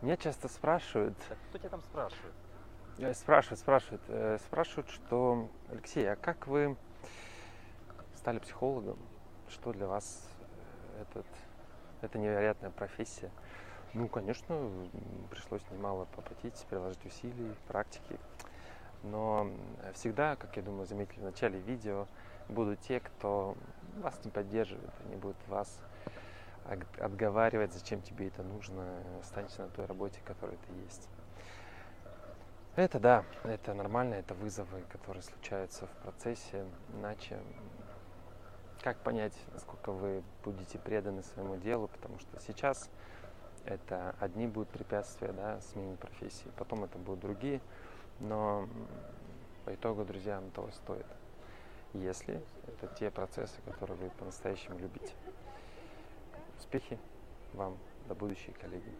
Меня часто спрашивают, Так кто тебя там спрашивает? э, спрашивают, спрашивают, э, спрашивают, что Алексей, а как вы стали психологом? Что для вас э, этот, эта невероятная профессия? Ну, конечно, пришлось немало попотеть, приложить усилий, практики. Но всегда, как я думаю, заметили в начале видео, будут те, кто вас не поддерживает, они будут вас отговаривать, зачем тебе это нужно, останься на той работе, которая ты есть. Это да, это нормально, это вызовы, которые случаются в процессе. Иначе как понять, насколько вы будете преданы своему делу, потому что сейчас это одни будут препятствия, да, смене профессии, потом это будут другие, но по итогу, друзья, оно того стоит, если это те процессы, которые вы по-настоящему любите. Успехи вам, до будущей коллеги.